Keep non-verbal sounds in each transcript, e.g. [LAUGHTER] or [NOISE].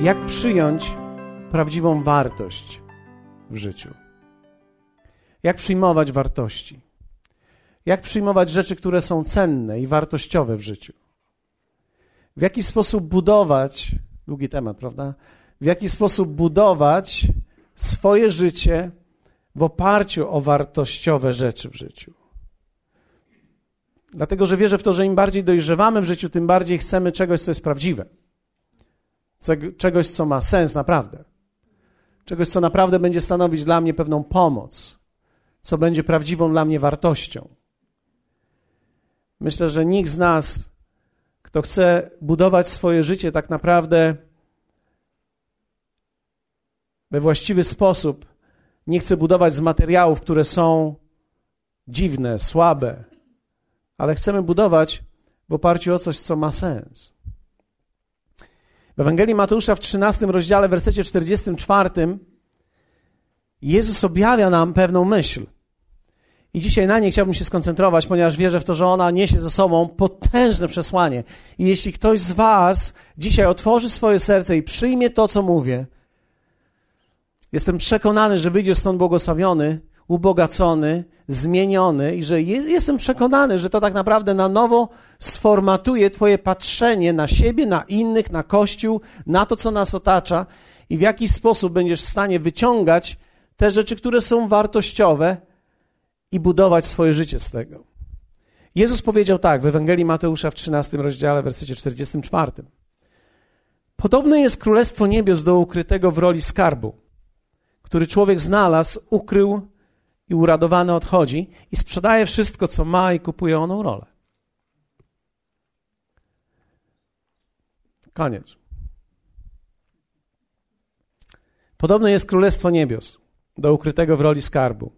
jak przyjąć prawdziwą wartość w życiu. Jak przyjmować wartości. Jak przyjmować rzeczy, które są cenne i wartościowe w życiu. W jaki sposób budować, długi temat, prawda? W jaki sposób budować swoje życie w oparciu o wartościowe rzeczy w życiu. Dlatego, że wierzę w to, że im bardziej dojrzewamy w życiu, tym bardziej chcemy czegoś, co jest prawdziwe. Czegoś, co ma sens naprawdę. Czegoś, co naprawdę będzie stanowić dla mnie pewną pomoc, co będzie prawdziwą dla mnie wartością. Myślę, że nikt z nas, kto chce budować swoje życie tak naprawdę we właściwy sposób, nie chce budować z materiałów, które są dziwne, słabe, ale chcemy budować w oparciu o coś, co ma sens. W Ewangelii Mateusza w 13 rozdziale, w wersecie 44 Jezus objawia nam pewną myśl. I dzisiaj na niej chciałbym się skoncentrować, ponieważ wierzę w to, że ona niesie ze sobą potężne przesłanie. I jeśli ktoś z Was dzisiaj otworzy swoje serce i przyjmie to, co mówię, jestem przekonany, że wyjdzie stąd błogosławiony, ubogacony, zmieniony i że jest, jestem przekonany, że to tak naprawdę na nowo sformatuje Twoje patrzenie na siebie, na innych, na Kościół, na to, co nas otacza i w jakiś sposób będziesz w stanie wyciągać te rzeczy, które są wartościowe i budować swoje życie z tego. Jezus powiedział tak w Ewangelii Mateusza w 13 rozdziale, wersecie 44. Podobne jest Królestwo Niebios do ukrytego w roli skarbu, który człowiek znalazł, ukrył i uradowany odchodzi i sprzedaje wszystko, co ma i kupuje oną rolę. Koniec. Podobne jest Królestwo Niebios do ukrytego w roli skarbu,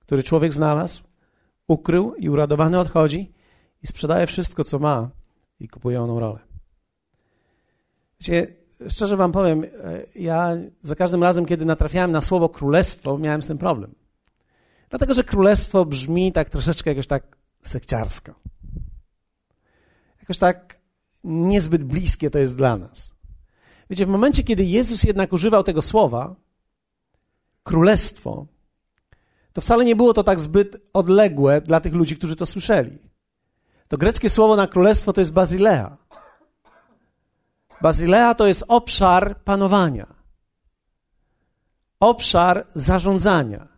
który człowiek znalazł, ukrył i uradowany odchodzi i sprzedaje wszystko, co ma i kupuje oną rolę. Wiecie, szczerze wam powiem, e, ja za każdym razem, kiedy natrafiałem na słowo królestwo, miałem z tym problem. Dlatego, że królestwo brzmi tak troszeczkę jakoś tak sekciarsko. Jakoś tak niezbyt bliskie to jest dla nas. Wiecie, w momencie, kiedy Jezus jednak używał tego słowa, królestwo, to wcale nie było to tak zbyt odległe dla tych ludzi, którzy to słyszeli. To greckie słowo na królestwo to jest bazilea. Bazilea to jest obszar panowania, obszar zarządzania.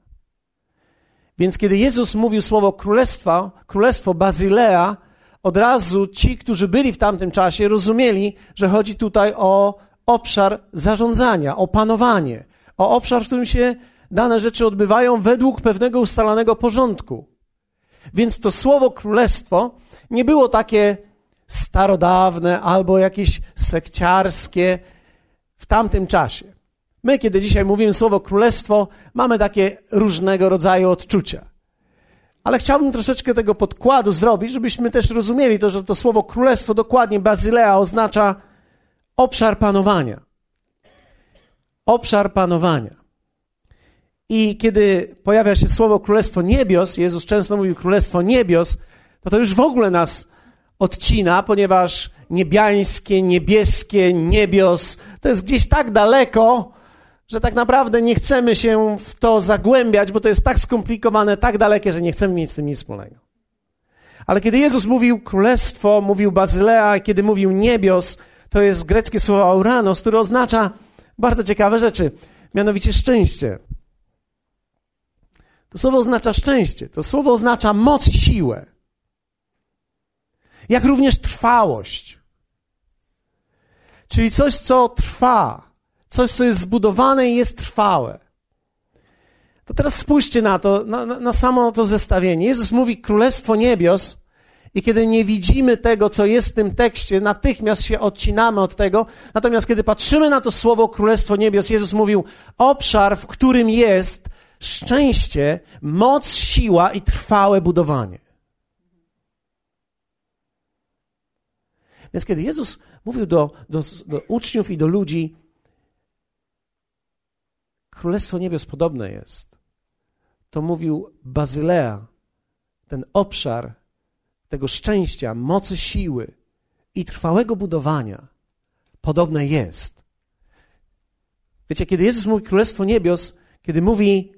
Więc kiedy Jezus mówił słowo królestwa, królestwo Bazylea, od razu ci, którzy byli w tamtym czasie, rozumieli, że chodzi tutaj o obszar zarządzania, o panowanie, o obszar, w którym się dane rzeczy odbywają według pewnego ustalonego porządku. Więc to słowo królestwo nie było takie starodawne albo jakieś sekciarskie w tamtym czasie. My, kiedy dzisiaj mówimy słowo królestwo, mamy takie różnego rodzaju odczucia. Ale chciałbym troszeczkę tego podkładu zrobić, żebyśmy też rozumieli to, że to słowo królestwo, dokładnie bazylea, oznacza obszar panowania. Obszar panowania. I kiedy pojawia się słowo królestwo niebios, Jezus często mówił królestwo niebios, to to już w ogóle nas odcina, ponieważ niebiańskie, niebieskie, niebios to jest gdzieś tak daleko, że tak naprawdę nie chcemy się w to zagłębiać, bo to jest tak skomplikowane, tak dalekie, że nie chcemy mieć z tym nic wspólnego. Ale kiedy Jezus mówił królestwo, mówił Bazylea, kiedy mówił niebios, to jest greckie słowo auranos, które oznacza bardzo ciekawe rzeczy, mianowicie szczęście. To słowo oznacza szczęście, to słowo oznacza moc i siłę. Jak również trwałość. Czyli coś, co trwa coś, co jest zbudowane i jest trwałe. To teraz spójrzcie na to, na, na samo to zestawienie. Jezus mówi Królestwo Niebios i kiedy nie widzimy tego, co jest w tym tekście, natychmiast się odcinamy od tego. Natomiast kiedy patrzymy na to słowo Królestwo Niebios, Jezus mówił obszar, w którym jest szczęście, moc, siła i trwałe budowanie. Więc kiedy Jezus mówił do, do, do uczniów i do ludzi, Królestwo Niebios podobne jest. To mówił Bazylea, ten obszar tego szczęścia, mocy siły i trwałego budowania podobne jest. Wiecie, kiedy Jezus mówi Królestwo Niebios, kiedy mówi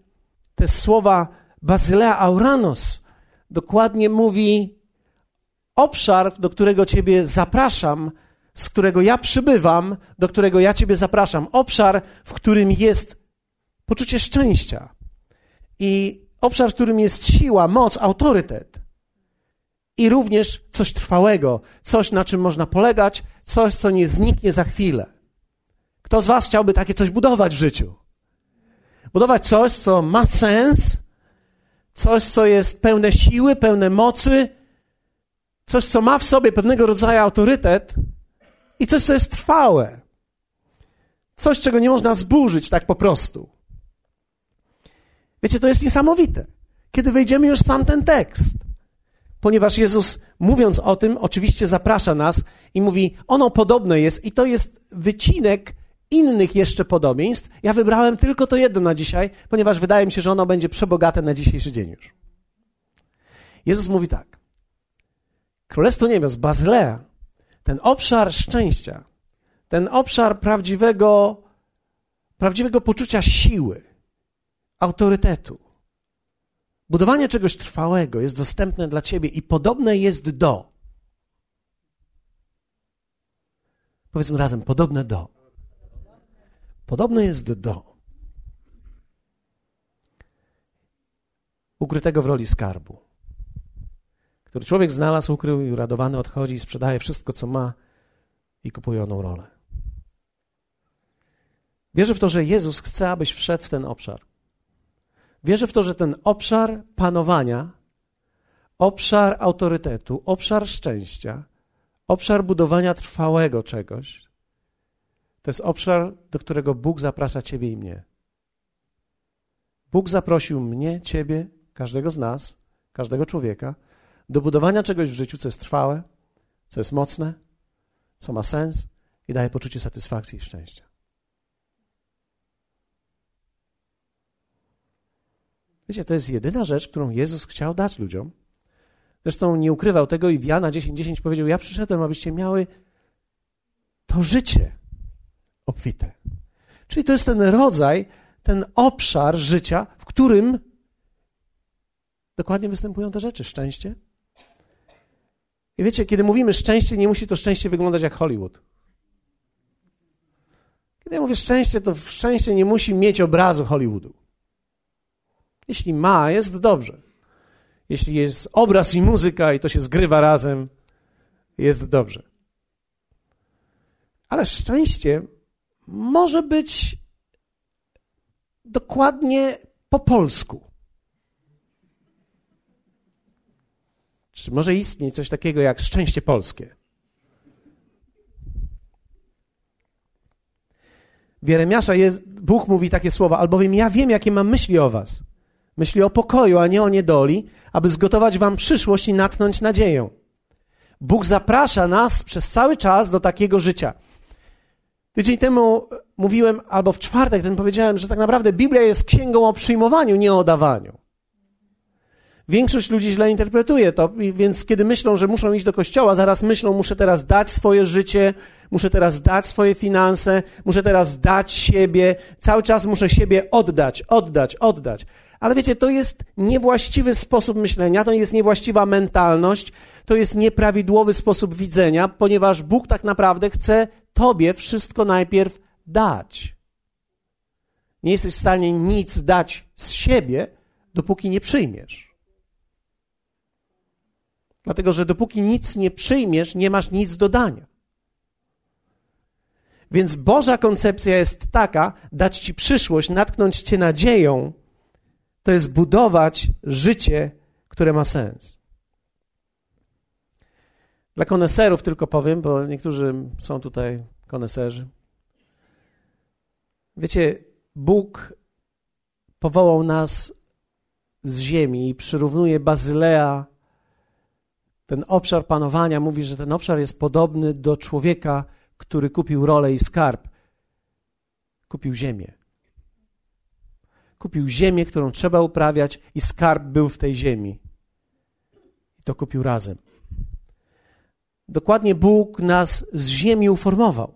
te słowa Bazylea Auranos, dokładnie mówi obszar, do którego Ciebie zapraszam, z którego ja przybywam, do którego ja Ciebie zapraszam. Obszar, w którym jest poczucie szczęścia i obszar, w którym jest siła, moc, autorytet. I również coś trwałego, coś, na czym można polegać, coś, co nie zniknie za chwilę. Kto z Was chciałby takie coś budować w życiu? Budować coś, co ma sens, coś, co jest pełne siły, pełne mocy, coś, co ma w sobie pewnego rodzaju autorytet i coś, co jest trwałe. Coś, czego nie można zburzyć tak po prostu. Wiecie, to jest niesamowite, kiedy wejdziemy już w sam ten tekst. Ponieważ Jezus, mówiąc o tym, oczywiście zaprasza nas i mówi, ono podobne jest, i to jest wycinek innych jeszcze podobieństw. Ja wybrałem tylko to jedno na dzisiaj, ponieważ wydaje mi się, że ono będzie przebogate na dzisiejszy dzień już. Jezus mówi tak. Królestwo Niebios, Bazylea, ten obszar szczęścia, ten obszar prawdziwego, prawdziwego poczucia siły, autorytetu, budowanie czegoś trwałego jest dostępne dla ciebie i podobne jest do. Powiedzmy razem, podobne do. Podobne jest do. Ukrytego w roli skarbu który człowiek znalazł, ukrył i uradowany odchodzi i sprzedaje wszystko, co ma i kupuje oną rolę. Wierzę w to, że Jezus chce, abyś wszedł w ten obszar. Wierzę w to, że ten obszar panowania, obszar autorytetu, obszar szczęścia, obszar budowania trwałego czegoś, to jest obszar, do którego Bóg zaprasza Ciebie i mnie. Bóg zaprosił mnie, Ciebie, każdego z nas, każdego człowieka, do budowania czegoś w życiu, co jest trwałe, co jest mocne, co ma sens i daje poczucie satysfakcji i szczęścia. Wiecie, to jest jedyna rzecz, którą Jezus chciał dać ludziom. Zresztą nie ukrywał tego i w Jana 10:10 10 powiedział: Ja przyszedłem, abyście miały to życie obfite. Czyli to jest ten rodzaj, ten obszar życia, w którym dokładnie występują te rzeczy: szczęście, i wiecie, kiedy mówimy szczęście, nie musi to szczęście wyglądać jak Hollywood. Kiedy ja mówię szczęście, to szczęście nie musi mieć obrazu Hollywoodu. Jeśli ma, jest dobrze. Jeśli jest obraz i muzyka i to się zgrywa razem, jest dobrze. Ale szczęście może być dokładnie po polsku. Czy może istnieć coś takiego jak szczęście polskie? W Jeremiasza jest, Bóg mówi takie słowa, albowiem ja wiem, jakie mam myśli o was. Myśli o pokoju, a nie o niedoli, aby zgotować wam przyszłość i natknąć nadzieję. Bóg zaprasza nas przez cały czas do takiego życia. Tydzień temu mówiłem, albo w czwartek ten powiedziałem, że tak naprawdę Biblia jest księgą o przyjmowaniu, nie o dawaniu. Większość ludzi źle interpretuje to, więc kiedy myślą, że muszą iść do kościoła, zaraz myślą, muszę teraz dać swoje życie, muszę teraz dać swoje finanse, muszę teraz dać siebie, cały czas muszę siebie oddać, oddać, oddać. Ale wiecie, to jest niewłaściwy sposób myślenia, to jest niewłaściwa mentalność, to jest nieprawidłowy sposób widzenia, ponieważ Bóg tak naprawdę chce Tobie wszystko najpierw dać. Nie jesteś w stanie nic dać z siebie, dopóki nie przyjmiesz. Dlatego, że dopóki nic nie przyjmiesz, nie masz nic do dania. Więc Boża koncepcja jest taka: dać ci przyszłość, natknąć cię nadzieją, to jest budować życie, które ma sens. Dla koneserów tylko powiem, bo niektórzy są tutaj koneserzy. Wiecie, Bóg powołał nas z ziemi i przyrównuje Bazylea ten obszar panowania mówi, że ten obszar jest podobny do człowieka, który kupił rolę i skarb. Kupił ziemię. Kupił ziemię, którą trzeba uprawiać, i skarb był w tej ziemi. I to kupił razem. Dokładnie Bóg nas z ziemi uformował.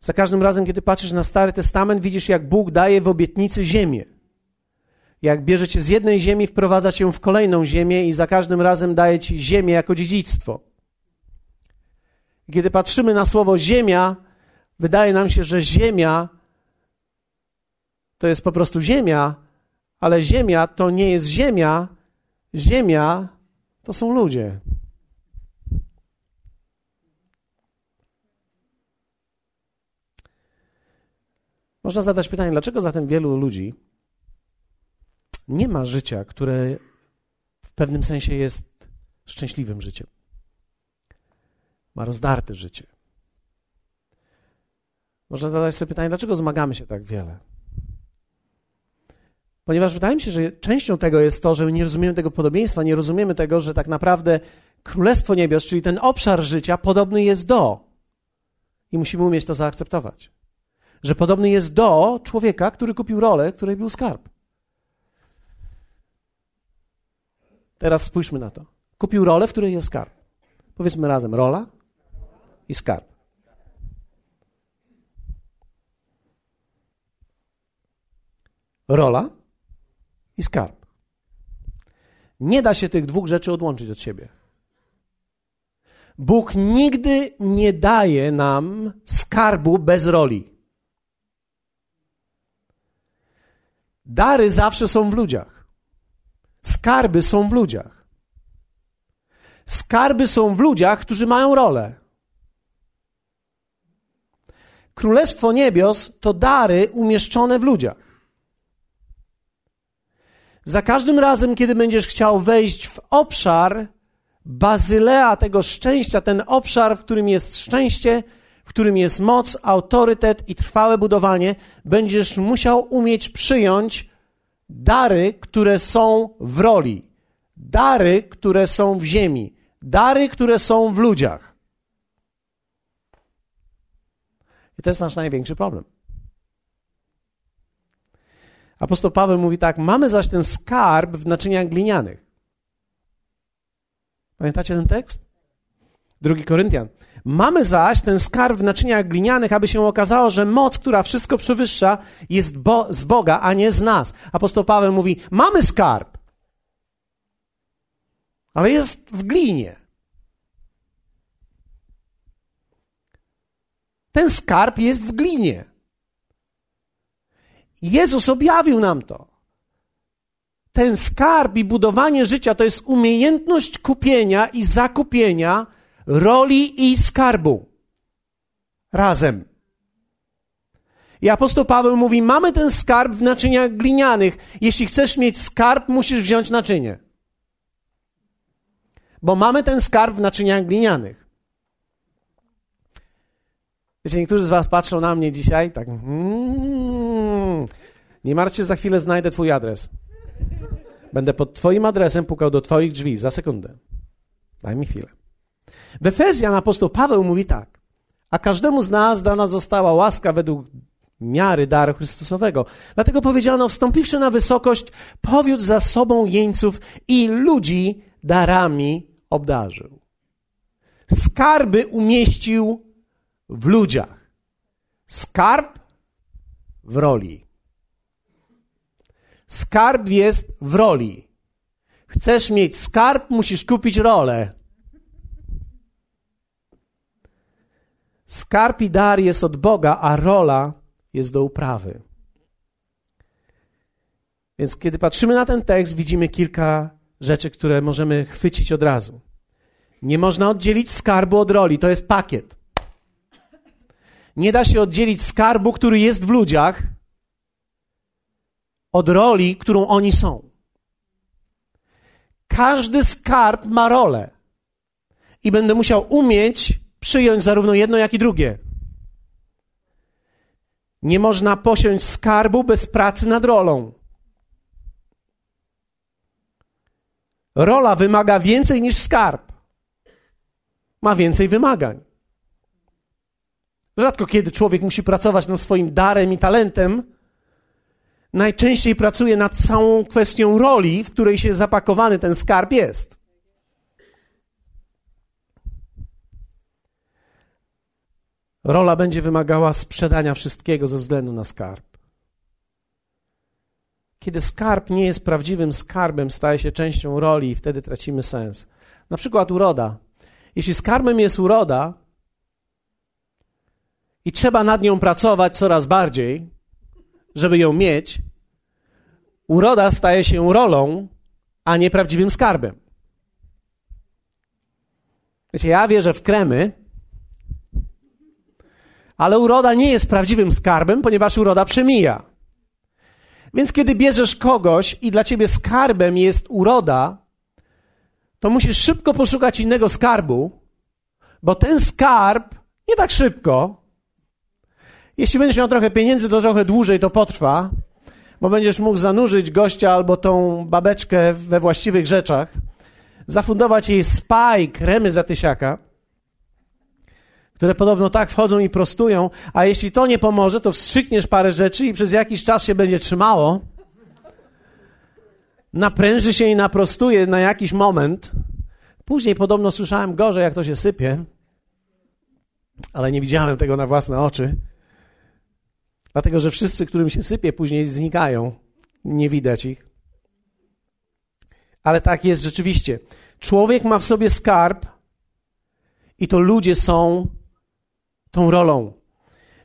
Za każdym razem, kiedy patrzysz na Stary Testament, widzisz, jak Bóg daje w obietnicy ziemię. Jak bierze cię z jednej ziemi, wprowadza cię w kolejną ziemię i za każdym razem daje ci ziemię jako dziedzictwo. Kiedy patrzymy na słowo ziemia, wydaje nam się, że ziemia to jest po prostu ziemia, ale ziemia to nie jest ziemia. Ziemia to są ludzie. Można zadać pytanie, dlaczego zatem wielu ludzi nie ma życia, które w pewnym sensie jest szczęśliwym życiem? Ma rozdarte życie. Można zadać sobie pytanie, dlaczego zmagamy się tak wiele? Ponieważ wydaje mi się, że częścią tego jest to, że nie rozumiemy tego podobieństwa, nie rozumiemy tego, że tak naprawdę Królestwo Niebios, czyli ten obszar życia, podobny jest do. I musimy umieć to zaakceptować że podobny jest do człowieka, który kupił rolę, której był skarb. Teraz spójrzmy na to. Kupił rolę, w której jest skarb. Powiedzmy razem: rola i skarb. Rola i skarb. Nie da się tych dwóch rzeczy odłączyć od siebie. Bóg nigdy nie daje nam skarbu bez roli. Dary zawsze są w ludziach. Skarby są w ludziach. Skarby są w ludziach, którzy mają rolę. Królestwo Niebios to dary umieszczone w ludziach. Za każdym razem, kiedy będziesz chciał wejść w obszar bazylea tego szczęścia, ten obszar, w którym jest szczęście, w którym jest moc, autorytet i trwałe budowanie, będziesz musiał umieć przyjąć dary, które są w roli, dary, które są w ziemi, dary, które są w ludziach. I to jest nasz największy problem. Apostoł Paweł mówi tak: Mamy zaś ten skarb w naczyniach glinianych. Pamiętacie ten tekst? Drugi Koryntian. Mamy zaś ten skarb w naczyniach glinianych, aby się okazało, że moc, która wszystko przewyższa, jest bo, z Boga, a nie z nas. Apostoł Paweł mówi: Mamy skarb, ale jest w glinie. Ten skarb jest w glinie. Jezus objawił nam to. Ten skarb i budowanie życia to jest umiejętność kupienia i zakupienia roli i skarbu. Razem. I apostoł Paweł mówi: Mamy ten skarb w naczyniach glinianych. Jeśli chcesz mieć skarb, musisz wziąć naczynie. Bo mamy ten skarb w naczyniach glinianych. Wiecie, niektórzy z Was patrzą na mnie dzisiaj, tak. Mm, nie martw się, za chwilę znajdę Twój adres. Będę pod Twoim adresem pukał do Twoich drzwi za sekundę. Daj mi chwilę. W Efezjan apostoł Paweł mówi tak. A każdemu z nas dana została łaska według miary daru Chrystusowego. Dlatego powiedziano, wstąpiwszy na wysokość, powiódł za sobą jeńców i ludzi darami obdarzył. Skarby umieścił w ludziach. Skarb w roli. Skarb jest w roli. Chcesz mieć skarb, musisz kupić rolę. Skarb i dar jest od Boga, a rola jest do uprawy. Więc kiedy patrzymy na ten tekst, widzimy kilka rzeczy, które możemy chwycić od razu. Nie można oddzielić skarbu od roli, to jest pakiet. Nie da się oddzielić skarbu, który jest w ludziach, od roli, którą oni są. Każdy skarb ma rolę. I będę musiał umieć przyjąć zarówno jedno, jak i drugie. Nie można posiąść skarbu bez pracy nad rolą. Rola wymaga więcej niż skarb. Ma więcej wymagań. Rzadko kiedy człowiek musi pracować nad swoim darem i talentem. Najczęściej pracuje nad całą kwestią roli, w której się zapakowany ten skarb jest. rola będzie wymagała sprzedania wszystkiego ze względu na skarb. Kiedy skarb nie jest prawdziwym skarbem, staje się częścią roli i wtedy tracimy sens. Na przykład uroda. Jeśli skarbem jest uroda i trzeba nad nią pracować coraz bardziej, żeby ją mieć, uroda staje się rolą, a nie prawdziwym skarbem. Wiecie, ja wierzę w kremy, ale uroda nie jest prawdziwym skarbem, ponieważ uroda przemija. Więc kiedy bierzesz kogoś i dla ciebie skarbem jest uroda, to musisz szybko poszukać innego skarbu, bo ten skarb nie tak szybko. Jeśli będziesz miał trochę pieniędzy, to trochę dłużej to potrwa, bo będziesz mógł zanurzyć gościa albo tą babeczkę we właściwych rzeczach, zafundować jej spa i kremy za tysiaka, które podobno tak wchodzą i prostują, a jeśli to nie pomoże, to wstrzykniesz parę rzeczy i przez jakiś czas się będzie trzymało, napręży się i naprostuje na jakiś moment. Później podobno słyszałem gorzej, jak to się sypie, ale nie widziałem tego na własne oczy. Dlatego, że wszyscy, którym się sypie, później znikają. Nie widać ich. Ale tak jest rzeczywiście. Człowiek ma w sobie skarb i to ludzie są tą rolą.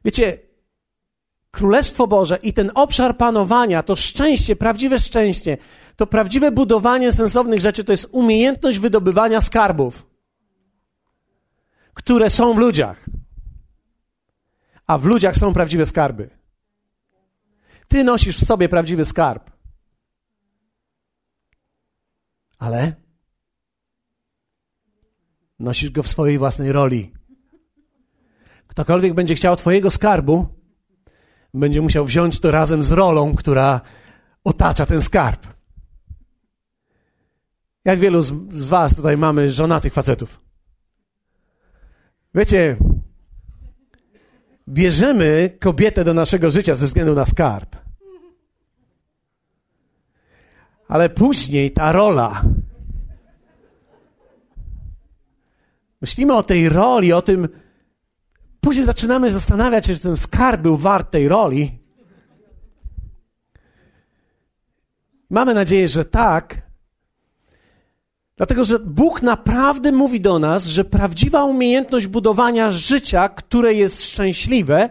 Wiecie, Królestwo Boże i ten obszar panowania, to szczęście, prawdziwe szczęście, to prawdziwe budowanie sensownych rzeczy, to jest umiejętność wydobywania skarbów, które są w ludziach. A w ludziach są prawdziwe skarby. Ty nosisz w sobie prawdziwy skarb. Ale nosisz go w swojej własnej roli. Ktokolwiek będzie chciał Twojego skarbu, będzie musiał wziąć to razem z rolą, która otacza ten skarb. Jak wielu z, z Was tutaj mamy żonatych facetów? Wiecie, bierzemy kobietę do naszego życia ze względu na skarb. Ale później ta rola. Myślimy o tej roli, o tym, Później zaczynamy zastanawiać się, czy ten skarb był wart tej roli. Mamy nadzieję, że tak. Dlatego, że Bóg naprawdę mówi do nas, że prawdziwa umiejętność budowania życia, które jest szczęśliwe,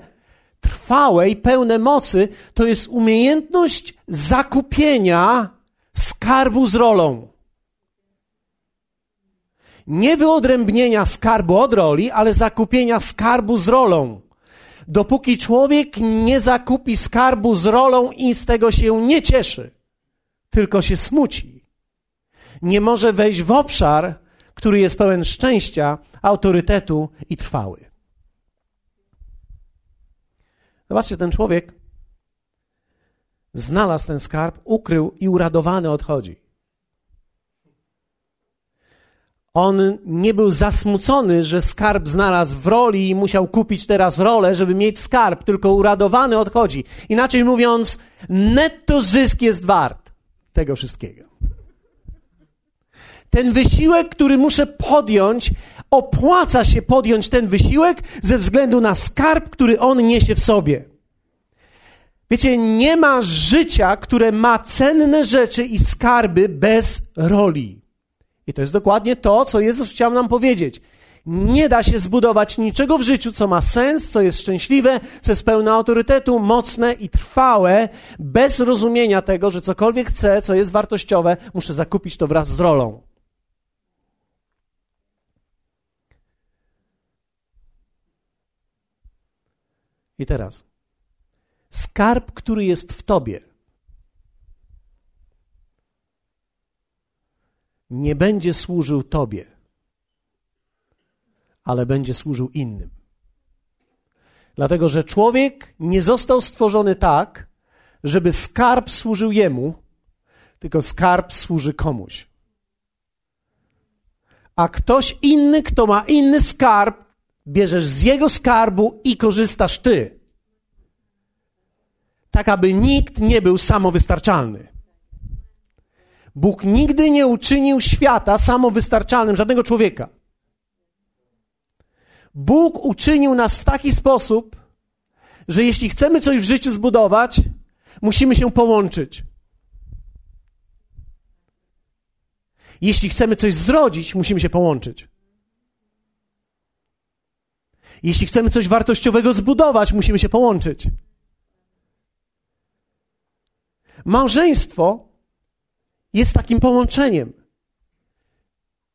trwałe i pełne mocy, to jest umiejętność zakupienia skarbu z rolą nie wyodrębnienia skarbu od roli, ale zakupienia skarbu z rolą. Dopóki człowiek nie zakupi skarbu z rolą i z tego się nie cieszy, tylko się smuci, nie może wejść w obszar, który jest pełen szczęścia, autorytetu i trwały. Zobaczcie, ten człowiek znalazł ten skarb, ukrył i uradowany odchodzi. On nie był zasmucony, że skarb znalazł w roli i musiał kupić teraz rolę, żeby mieć skarb, tylko uradowany odchodzi. Inaczej mówiąc, netto zysk jest wart tego wszystkiego. Ten wysiłek, który muszę podjąć, opłaca się podjąć ten wysiłek ze względu na skarb, który on niesie w sobie. Wiecie, nie ma życia, które ma cenne rzeczy i skarby bez roli. I to jest dokładnie to, co Jezus chciał nam powiedzieć. Nie da się zbudować niczego w życiu, co ma sens, co jest szczęśliwe, co jest pełne autorytetu, mocne i trwałe, bez rozumienia tego, że cokolwiek chcę, co jest wartościowe, muszę zakupić to wraz z rolą. I teraz. Skarb, który jest w tobie nie będzie służył Tobie, ale będzie służył innym. Dlatego, że człowiek nie został stworzony tak, żeby skarb służył jemu, tylko skarb służy komuś. A ktoś inny, kto ma inny skarb, bierzesz z jego skarbu i korzystasz ty. Tak, aby nikt nie był samowystarczalny. Bóg nigdy nie uczynił świata samowystarczalnym, żadnego człowieka. Bóg uczynił nas w taki sposób, że jeśli chcemy coś w życiu zbudować, musimy się połączyć. Jeśli chcemy coś zrodzić, musimy się połączyć. Jeśli chcemy coś wartościowego zbudować, musimy się połączyć. Małżeństwo jest takim połączeniem.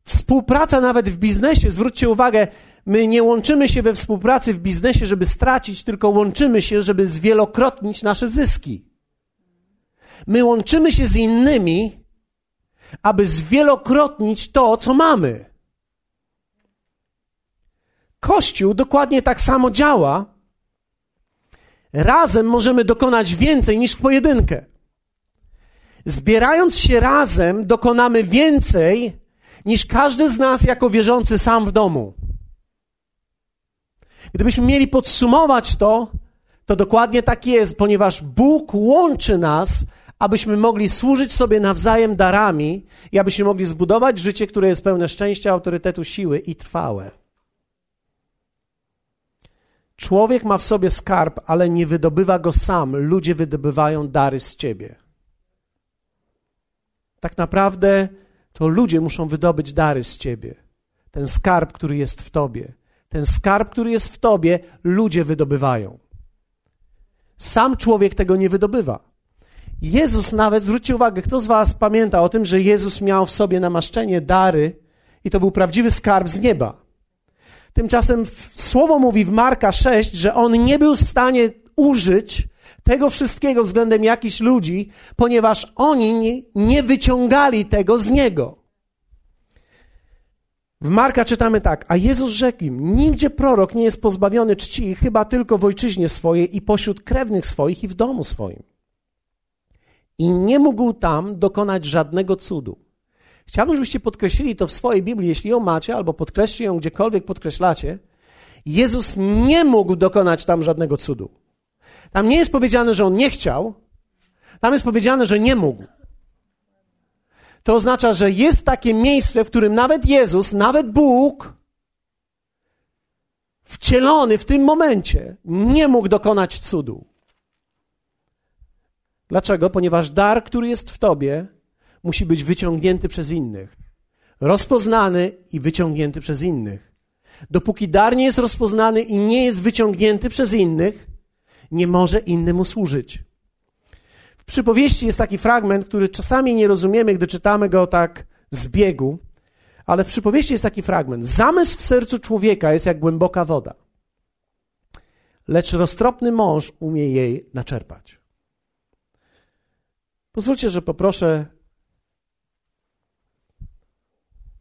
Współpraca nawet w biznesie, zwróćcie uwagę, my nie łączymy się we współpracy w biznesie, żeby stracić, tylko łączymy się, żeby zwielokrotnić nasze zyski. My łączymy się z innymi, aby zwielokrotnić to, co mamy. Kościół dokładnie tak samo działa. Razem możemy dokonać więcej niż w pojedynkę. Zbierając się razem, dokonamy więcej niż każdy z nas jako wierzący sam w domu. Gdybyśmy mieli podsumować to, to dokładnie tak jest, ponieważ Bóg łączy nas, abyśmy mogli służyć sobie nawzajem darami i abyśmy mogli zbudować życie, które jest pełne szczęścia, autorytetu, siły i trwałe. Człowiek ma w sobie skarb, ale nie wydobywa go sam. Ludzie wydobywają dary z ciebie. Tak naprawdę to ludzie muszą wydobyć dary z ciebie. Ten skarb, który jest w tobie. Ten skarb, który jest w tobie, ludzie wydobywają. Sam człowiek tego nie wydobywa. Jezus nawet, zwróćcie uwagę, kto z Was pamięta o tym, że Jezus miał w sobie namaszczenie, dary i to był prawdziwy skarb z nieba. Tymczasem słowo mówi w Marka 6, że on nie był w stanie użyć tego wszystkiego względem jakichś ludzi, ponieważ oni nie, wyciągali tego z niego. W Marka czytamy tak, a Jezus rzekł im, nigdzie prorok nie jest pozbawiony czci, chyba tylko w ojczyźnie swojej i pośród krewnych swoich i w domu swoim. I nie mógł tam dokonać żadnego cudu. Chciałbym, żebyście podkreślili to w swojej Biblii, jeśli ją macie, albo podkreślcie ją gdziekolwiek podkreślacie. Jezus nie mógł dokonać tam żadnego cudu. Tam nie jest powiedziane, że on nie chciał, tam jest powiedziane, że nie mógł. To oznacza, że jest takie miejsce, w którym nawet Jezus, nawet Bóg, wcielony w tym momencie, nie mógł dokonać cudu. Dlaczego? Ponieważ dar, który jest w tobie, musi być wyciągnięty przez innych. Rozpoznany i wyciągnięty przez innych. Dopóki dar nie jest rozpoznany i nie jest wyciągnięty przez innych, nie może innemu służyć. W przypowieści jest taki fragment, który czasami nie rozumiemy, gdy czytamy go tak z biegu, ale w przypowieści jest taki fragment. Zamysł w sercu człowieka jest jak głęboka woda, lecz roztropny mąż umie jej naczerpać. Pozwólcie, że poproszę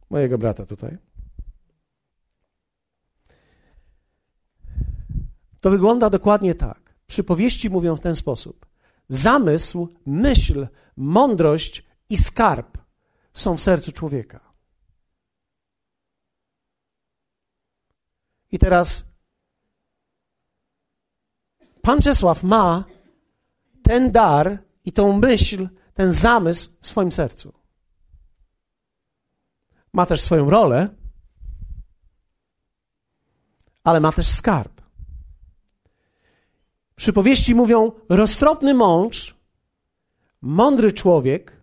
mojego brata tutaj. To wygląda dokładnie tak. Przypowieści mówią w ten sposób. Zamysł, myśl, mądrość i skarb są w sercu człowieka. I teraz Pan Czesław ma ten dar i tą myśl, ten zamysł w swoim sercu. Ma też swoją rolę, ale ma też skarb. Przypowieści mówią: roztropny mąż, mądry człowiek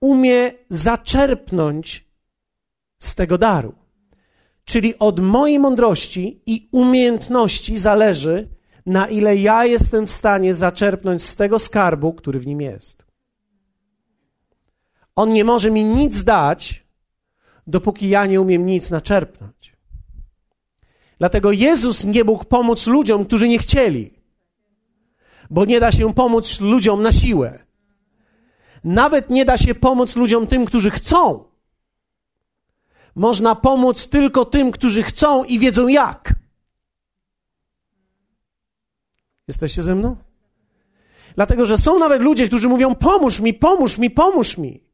umie zaczerpnąć z tego daru. Czyli od mojej mądrości i umiejętności zależy, na ile ja jestem w stanie zaczerpnąć z tego skarbu, który w nim jest. On nie może mi nic dać, dopóki ja nie umiem nic naczerpnąć. Dlatego Jezus nie mógł pomóc ludziom, którzy nie chcieli, bo nie da się pomóc ludziom na siłę. Nawet nie da się pomóc ludziom tym, którzy chcą. Można pomóc tylko tym, którzy chcą i wiedzą jak. Jesteście ze mną? Dlatego, że są nawet ludzie, którzy mówią: pomóż mi, pomóż mi, pomóż mi.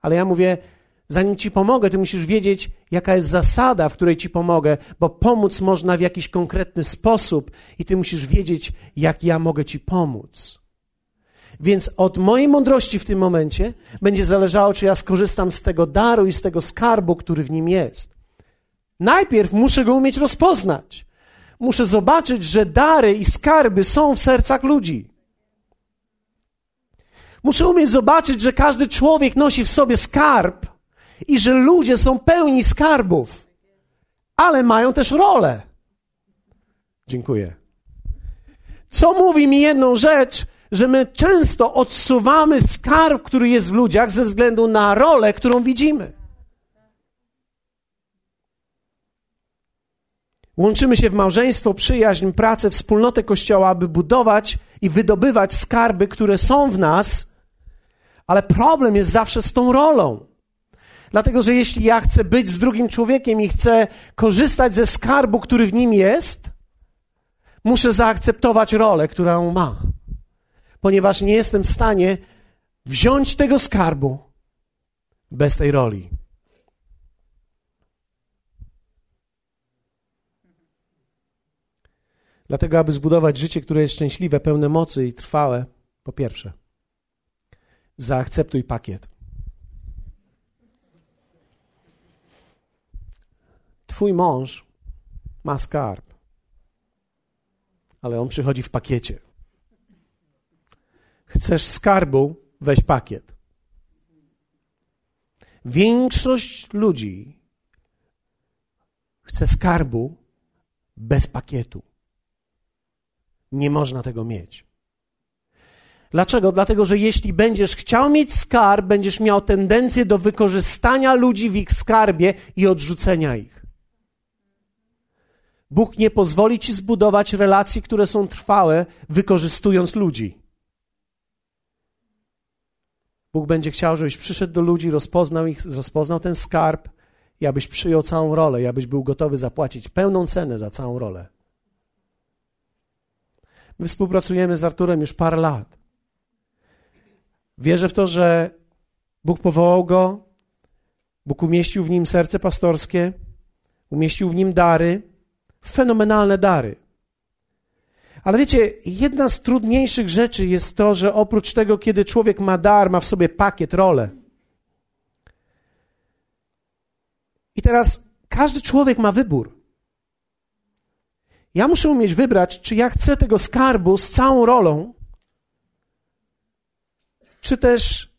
Ale ja mówię: zanim ci pomogę, ty musisz wiedzieć, jaka jest zasada, w której ci pomogę, bo pomóc można w jakiś konkretny sposób i ty musisz wiedzieć, jak ja mogę ci pomóc. Więc od mojej mądrości w tym momencie będzie zależało, czy ja skorzystam z tego daru i z tego skarbu, który w nim jest. Najpierw muszę go umieć rozpoznać. Muszę zobaczyć, że dary i skarby są w sercach ludzi. Muszę umieć zobaczyć, że każdy człowiek nosi w sobie skarb i że ludzie są pełni skarbów, ale mają też rolę. Dziękuję. Co mówi mi jedną rzecz, że my często odsuwamy skarb, który jest w ludziach, ze względu na rolę, którą widzimy. Łączymy się w małżeństwo, przyjaźń, pracę, wspólnotę Kościoła, aby budować i wydobywać skarby, które są w nas, ale problem jest zawsze z tą rolą. Dlatego, że jeśli ja chcę być z drugim człowiekiem i chcę korzystać ze skarbu, który w nim jest, muszę zaakceptować rolę, którą ma. Ponieważ nie jestem w stanie wziąć tego skarbu bez tej roli. Dlatego, aby zbudować życie, które jest szczęśliwe, pełne mocy i trwałe, po pierwsze, zaakceptuj pakiet. Twój mąż ma skarb, ale on przychodzi w pakiecie. Chcesz skarbu, weź pakiet. Większość ludzi chce skarbu bez pakietu. Nie można tego mieć. Dlaczego? Dlatego, że jeśli będziesz chciał mieć skarb, będziesz miał tendencję do wykorzystania ludzi w ich skarbie i odrzucenia ich. Bóg nie pozwoli ci zbudować relacji, które są trwałe, wykorzystując ludzi. Bóg będzie chciał, żebyś przyszedł do ludzi, rozpoznał ich, rozpoznał ten skarb i abyś przyjął całą rolę, i abyś był gotowy zapłacić pełną cenę za całą rolę. My współpracujemy z Arturem już parę lat. Wierzę w to, że Bóg powołał go, Bóg umieścił w nim serce pastorskie, umieścił w nim dary, fenomenalne dary. Ale wiecie, jedna z trudniejszych rzeczy jest to, że oprócz tego, kiedy człowiek ma dar, ma w sobie pakiet, rolę. I teraz każdy człowiek ma wybór. Ja muszę umieć wybrać, czy ja chcę tego skarbu z całą rolą, czy też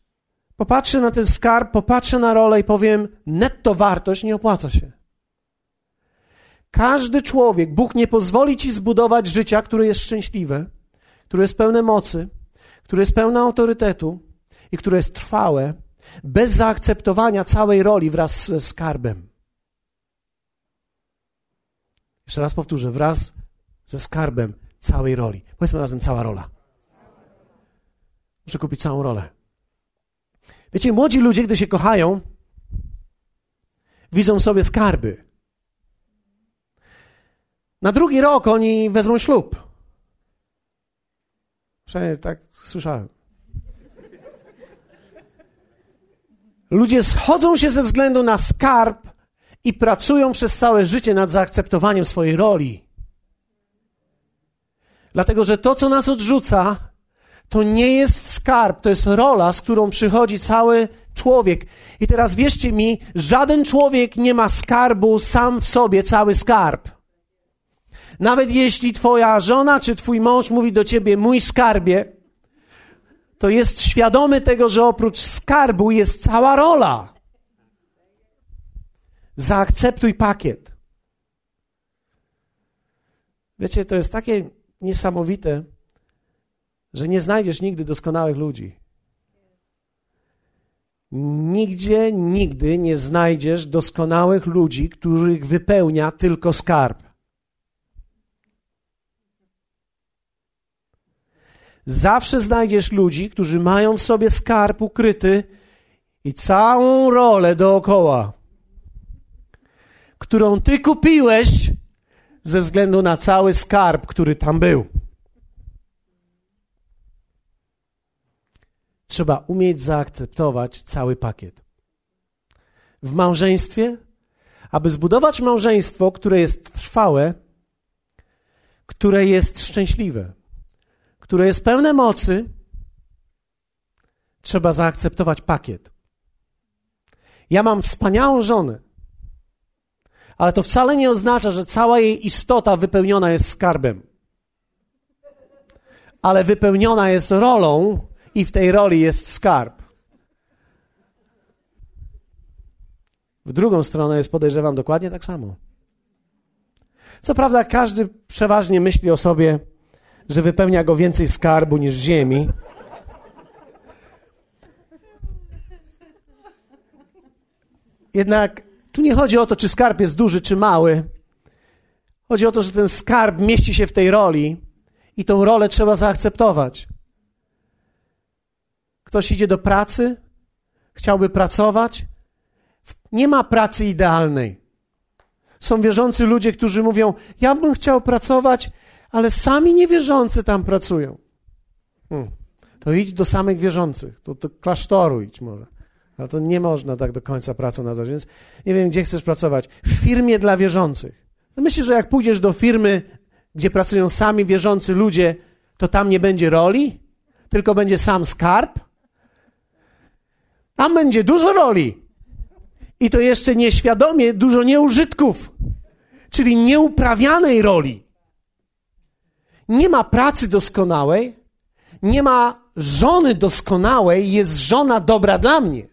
popatrzę na ten skarb, popatrzę na rolę i powiem, netto wartość nie opłaca się. Każdy człowiek, Bóg nie pozwoli ci zbudować życia, które jest szczęśliwe, które jest pełne mocy, które jest pełne autorytetu i które jest trwałe, bez zaakceptowania całej roli wraz ze skarbem. Jeszcze raz powtórzę, wraz ze skarbem całej roli. Powiedzmy razem cała rola. Muszę kupić całą rolę. Wiecie, młodzi ludzie, gdy się kochają, widzą sobie skarby. Na drugi rok oni wezmą ślub. Przynajmniej tak słyszałem. Ludzie schodzą się ze względu na skarb i pracują przez całe życie nad zaakceptowaniem swojej roli. Dlatego, że to, co nas odrzuca, to nie jest skarb, to jest rola, z którą przychodzi cały człowiek. I teraz wierzcie mi, żaden człowiek nie ma skarbu sam w sobie, cały skarb. Nawet jeśli twoja żona czy twój mąż mówi do ciebie mój skarbie, to jest świadomy tego, że oprócz skarbu jest cała rola. Zaakceptuj pakiet. Wiecie, to jest takie niesamowite, że nie znajdziesz nigdy doskonałych ludzi. Nigdzie, nigdy nie znajdziesz doskonałych ludzi, których wypełnia tylko skarb. Zawsze znajdziesz ludzi, którzy mają w sobie skarb ukryty i całą rolę dookoła, którą ty kupiłeś ze względu na cały skarb, który tam był. Trzeba umieć zaakceptować cały pakiet. W małżeństwie, aby zbudować małżeństwo, które jest trwałe, które jest szczęśliwe, które jest pełne mocy, trzeba zaakceptować pakiet. Ja mam wspaniałą żonę, Ale to wcale nie oznacza, że cała jej istota wypełniona jest skarbem. Ale wypełniona jest rolą i w tej roli jest skarb. W drugą stronę jest, podejrzewam, dokładnie tak samo. Co prawda, każdy przeważnie myśli o sobie, że wypełnia go więcej skarbu niż ziemi. Jednak tu nie chodzi o to, czy skarb jest duży, czy mały. Chodzi o to, że ten skarb mieści się w tej roli i tą rolę trzeba zaakceptować. Ktoś idzie do pracy, chciałby pracować. Nie ma pracy idealnej. Są wierzący ludzie, którzy mówią: Ja bym chciał pracować, ale sami niewierzący tam pracują. Hmm. To idź do samych wierzących, to do klasztoru idź może. Ale to nie można tak do końca pracą nazwać, więc nie wiem, gdzie chcesz pracować. W firmie dla wierzących. No myślisz, że jak pójdziesz do firmy, gdzie pracują sami wierzący ludzie, to tam nie będzie roli, tylko będzie sam skarb? Tam będzie dużo roli. I to jeszcze nieświadomie dużo nieużytków, czyli nieuprawianej roli. Nie ma pracy doskonałej, nie ma żony doskonałej, jest żona dobra dla mnie.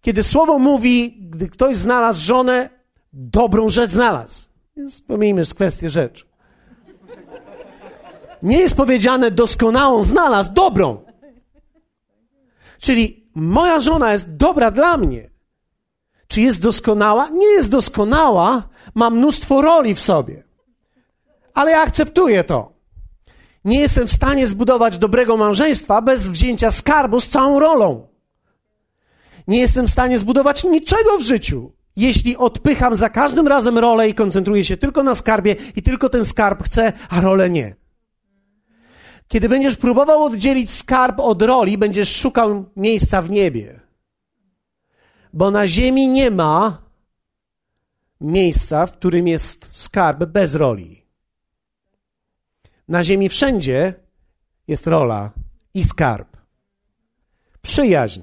Kiedy słowo mówi, gdy ktoś znalazł żonę, dobrą rzecz znalazł. Więc pomijmy kwestię rzecz. Nie jest powiedziane doskonałą znalazł, dobrą. Czyli moja żona jest dobra dla mnie. Czy jest doskonała? Nie jest doskonała, ma mnóstwo roli w sobie. Ale ja akceptuję to. Nie jestem w stanie zbudować dobrego małżeństwa bez wzięcia skarbu z całą rolą. Nie jestem w stanie zbudować niczego w życiu, jeśli odpycham za każdym razem rolę i koncentruję się tylko na skarbie i tylko ten skarb chcę, a rolę nie. Kiedy będziesz próbował oddzielić skarb od roli, będziesz szukał miejsca w niebie. Bo na ziemi nie ma miejsca, w którym jest skarb bez roli. Na ziemi wszędzie jest rola i skarb. Przyjaźń.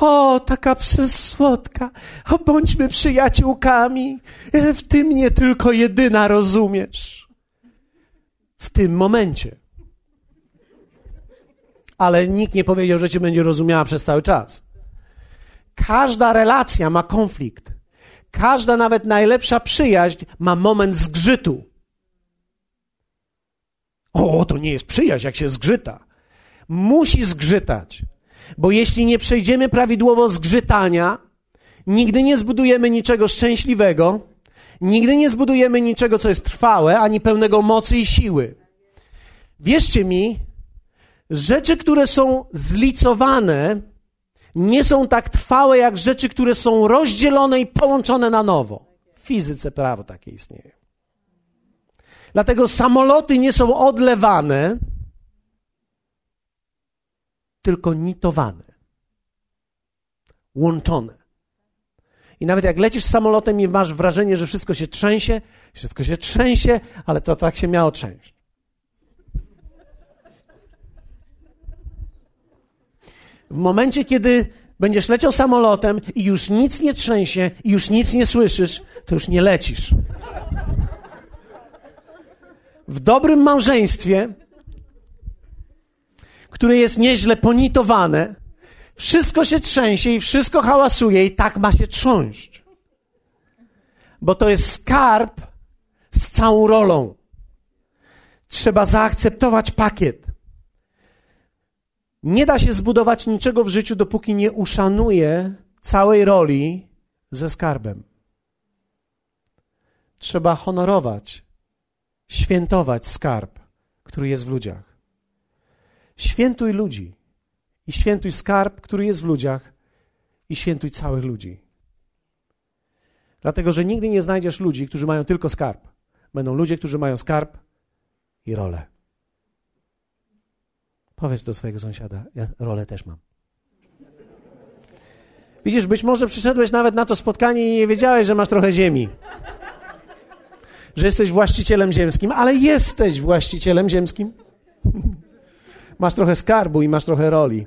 O, taka przesłodka. O, bądźmy przyjaciółkami. W tym nie tylko jedyna rozumiesz. W tym momencie ale nikt nie powiedział, że cię będzie rozumiała przez cały czas. Każda relacja ma konflikt. Każda, nawet najlepsza przyjaźń ma moment zgrzytu. O, to nie jest przyjaźń, jak się zgrzyta. Musi zgrzytać, bo jeśli nie przejdziemy prawidłowo zgrzytania, nigdy nie zbudujemy niczego szczęśliwego, nigdy nie zbudujemy niczego, co jest trwałe, ani pełnego mocy i siły. Wierzcie mi, rzeczy, które są zlicowane, nie są tak trwałe jak rzeczy, które są rozdzielone i połączone na nowo. W fizyce prawo takie istnieje. Dlatego samoloty nie są odlewane, tylko nitowane, łączone. I nawet jak lecisz samolotem i masz wrażenie, że wszystko się trzęsie, wszystko się trzęsie, ale to tak się miało trzęść. W momencie, kiedy będziesz leciał samolotem i już nic nie trzęsie i już nic nie słyszysz, to już nie lecisz. W dobrym małżeństwie, które jest nieźle ponitowane, wszystko się trzęsie i wszystko hałasuje i tak ma się trząść. Bo to jest skarb z całą rolą. Trzeba zaakceptować pakiet. Nie da się zbudować niczego w życiu, dopóki nie uszanuje całej roli ze skarbem. Trzeba honorować, świętować skarb, który jest w ludziach. Świętuj ludzi i świętuj skarb, który jest w ludziach i świętuj całych ludzi. Dlatego, że nigdy nie znajdziesz ludzi, którzy mają tylko skarb. Będą ludzie, którzy mają skarb i rolę. Powiedz do swojego sąsiada, ja rolę też mam. Widzisz, być może przyszedłeś nawet na to spotkanie i nie wiedziałeś, że masz trochę ziemi. Że jesteś właścicielem ziemskim, ale jesteś właścicielem ziemskim. [LAUGHS] Masz trochę skarbu i masz trochę roli.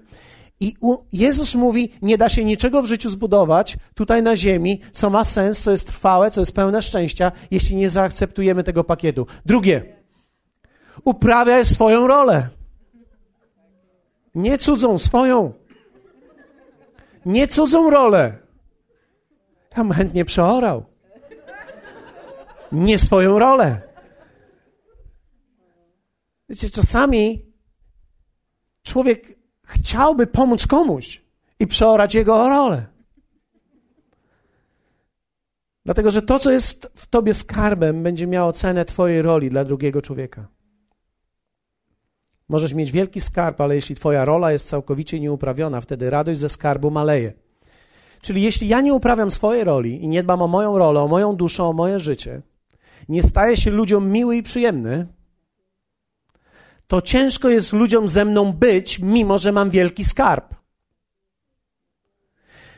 I Jezus mówi: Nie da się niczego w życiu zbudować tutaj na ziemi, co ma sens, co jest trwałe, co jest pełne szczęścia, jeśli nie zaakceptujemy tego pakietu. Drugie, uprawiaj swoją rolę. Nie cudzą, swoją. Nie cudzą rolę. Ja bym chętnie przeorał. Nie swoją rolę. Wiecie, czasami człowiek chciałby pomóc komuś i przeorać jego rolę. Dlatego, że to, co jest w tobie skarbem, będzie miało cenę twojej roli dla drugiego człowieka. Możesz mieć wielki skarb, ale jeśli twoja rola jest całkowicie nieuprawiona, wtedy radość ze skarbu maleje. Czyli jeśli ja nie uprawiam swojej roli i nie dbam o moją rolę, o moją duszę, o moje życie, nie staję się ludziom miły i przyjemny, to ciężko jest ludziom ze mną być, mimo że mam wielki skarb.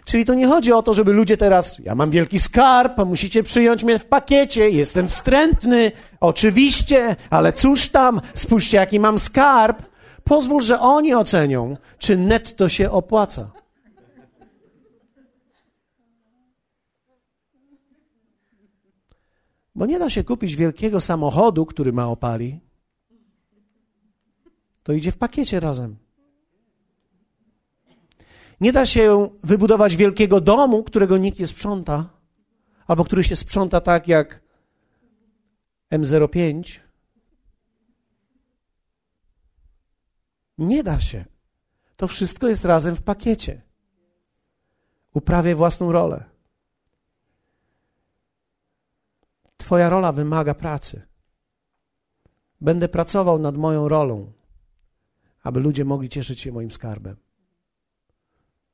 Czyli to nie chodzi o to, żeby ludzie teraz, ja mam wielki skarb, musicie przyjąć mnie w pakiecie, jestem wstrętny, oczywiście, ale cóż tam, spójrzcie jaki mam skarb. Pozwól, że oni ocenią, czy netto się opłaca. Bo nie da się kupić wielkiego samochodu, który ma opali. To idzie w pakiecie razem. Nie da się wybudować wielkiego domu, którego nikt nie sprząta, albo który się sprząta tak jak M05. Nie da się. To wszystko jest razem w pakiecie. Uprawiaj własną rolę. Twoja rola wymaga pracy. Będę pracował nad moją rolą, aby ludzie mogli cieszyć się moim skarbem.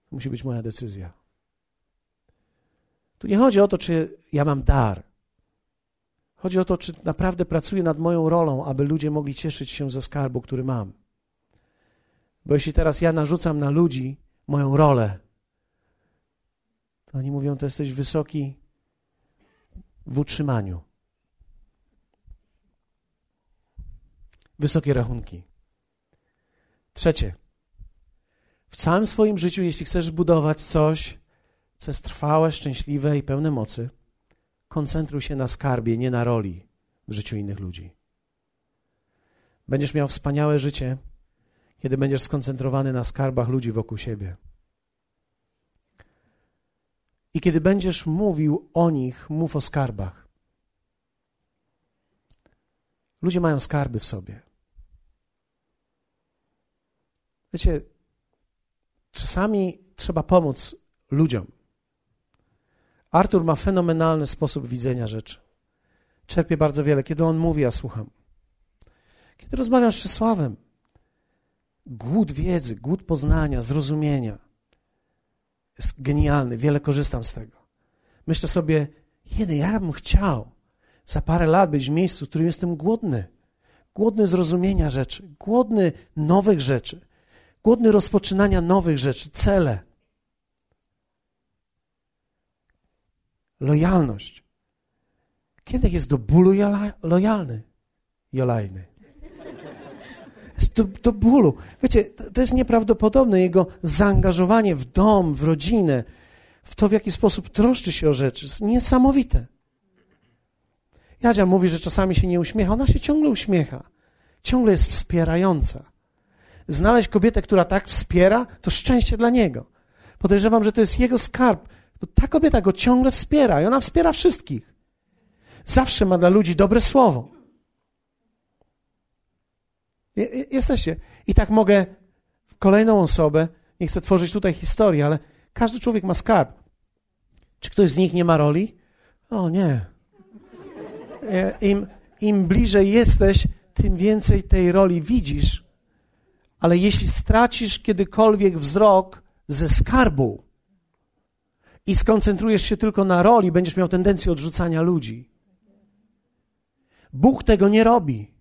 To musi być moja decyzja. Tu nie chodzi o to, czy ja mam dar. Chodzi o to, czy naprawdę pracuję nad moją rolą, aby ludzie mogli cieszyć się ze skarbu, który mam. Bo jeśli teraz ja narzucam na ludzi moją rolę, to oni mówią, to jesteś wysoki w utrzymaniu. Wysokie rachunki. Trzecie. W całym swoim życiu, jeśli chcesz budować coś, co jest trwałe, szczęśliwe i pełne mocy, koncentruj się na skarbie, nie na roli w życiu innych ludzi. Będziesz miał wspaniałe życie, kiedy będziesz skoncentrowany na skarbach ludzi wokół siebie. I kiedy będziesz mówił o nich, mów o skarbach. Ludzie mają skarby w sobie. Wiecie, czasami trzeba pomóc ludziom. Artur ma fenomenalny sposób widzenia rzeczy. Czerpie bardzo wiele. Kiedy on mówi, ja słucham. Kiedy rozmawiam z Czesławem, głód wiedzy, głód poznania, zrozumienia jest genialny. Wiele korzystam z tego. Myślę sobie, kiedy ja bym chciał za parę lat być w miejscu, w którym jestem głodny. Głodny zrozumienia rzeczy, głodny nowych rzeczy, głodny rozpoczynania nowych rzeczy, cele. Lojalność. Kiedy jest do bólu lojalny? Jolajny. Do, do bólu. Wiecie, to, to jest nieprawdopodobne. Jego zaangażowanie w dom, w rodzinę, w to, w jaki sposób troszczy się o rzeczy, jest niesamowite. Jadzia mówi, że czasami się nie uśmiecha. Ona się ciągle uśmiecha. Ciągle jest wspierająca znaleźć kobietę, która tak wspiera, to szczęście dla niego. Podejrzewam, że to jest jego skarb, bo ta kobieta go ciągle wspiera i ona wspiera wszystkich. Zawsze ma dla ludzi dobre słowo. Jesteście. I tak mogę w kolejną osobę, nie chcę tworzyć tutaj historii, ale każdy człowiek ma skarb. Czy ktoś z nich nie ma roli? O nie. E, Im, im bliżej jesteś, tym więcej tej roli widzisz ale jeśli stracisz kiedykolwiek wzrok ze skarbu i skoncentrujesz się tylko na roli, będziesz miał tendencję odrzucania ludzi. Bóg tego nie robi.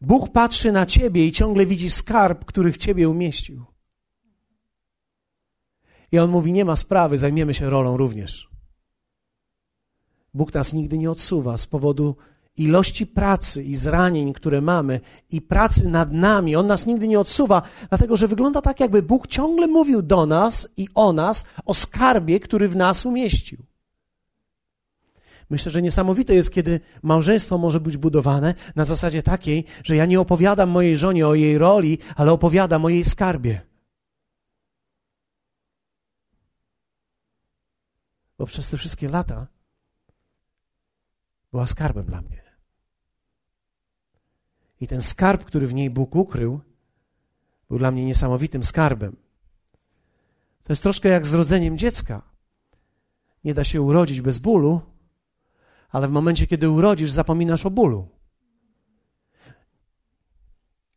Bóg patrzy na ciebie i ciągle widzi skarb, który w ciebie umieścił. I on mówi: Nie ma sprawy, zajmiemy się rolą również. Bóg nas nigdy nie odsuwa z powodu ilości pracy i zranień, które mamy, i pracy nad nami. On nas nigdy nie odsuwa, dlatego że wygląda tak, jakby Bóg ciągle mówił do nas i o nas, o skarbie, który w nas umieścił. Myślę, że niesamowite jest, kiedy małżeństwo może być budowane na zasadzie takiej, że ja nie opowiadam mojej żonie o jej roli, ale opowiadam o jej skarbie. Bo przez te wszystkie lata była skarbem dla mnie. I ten skarb, który w niej Bóg ukrył, był dla mnie niesamowitym skarbem. To jest troszkę jak z rodzeniem dziecka. Nie da się urodzić bez bólu, ale w momencie, kiedy urodzisz, zapominasz o bólu.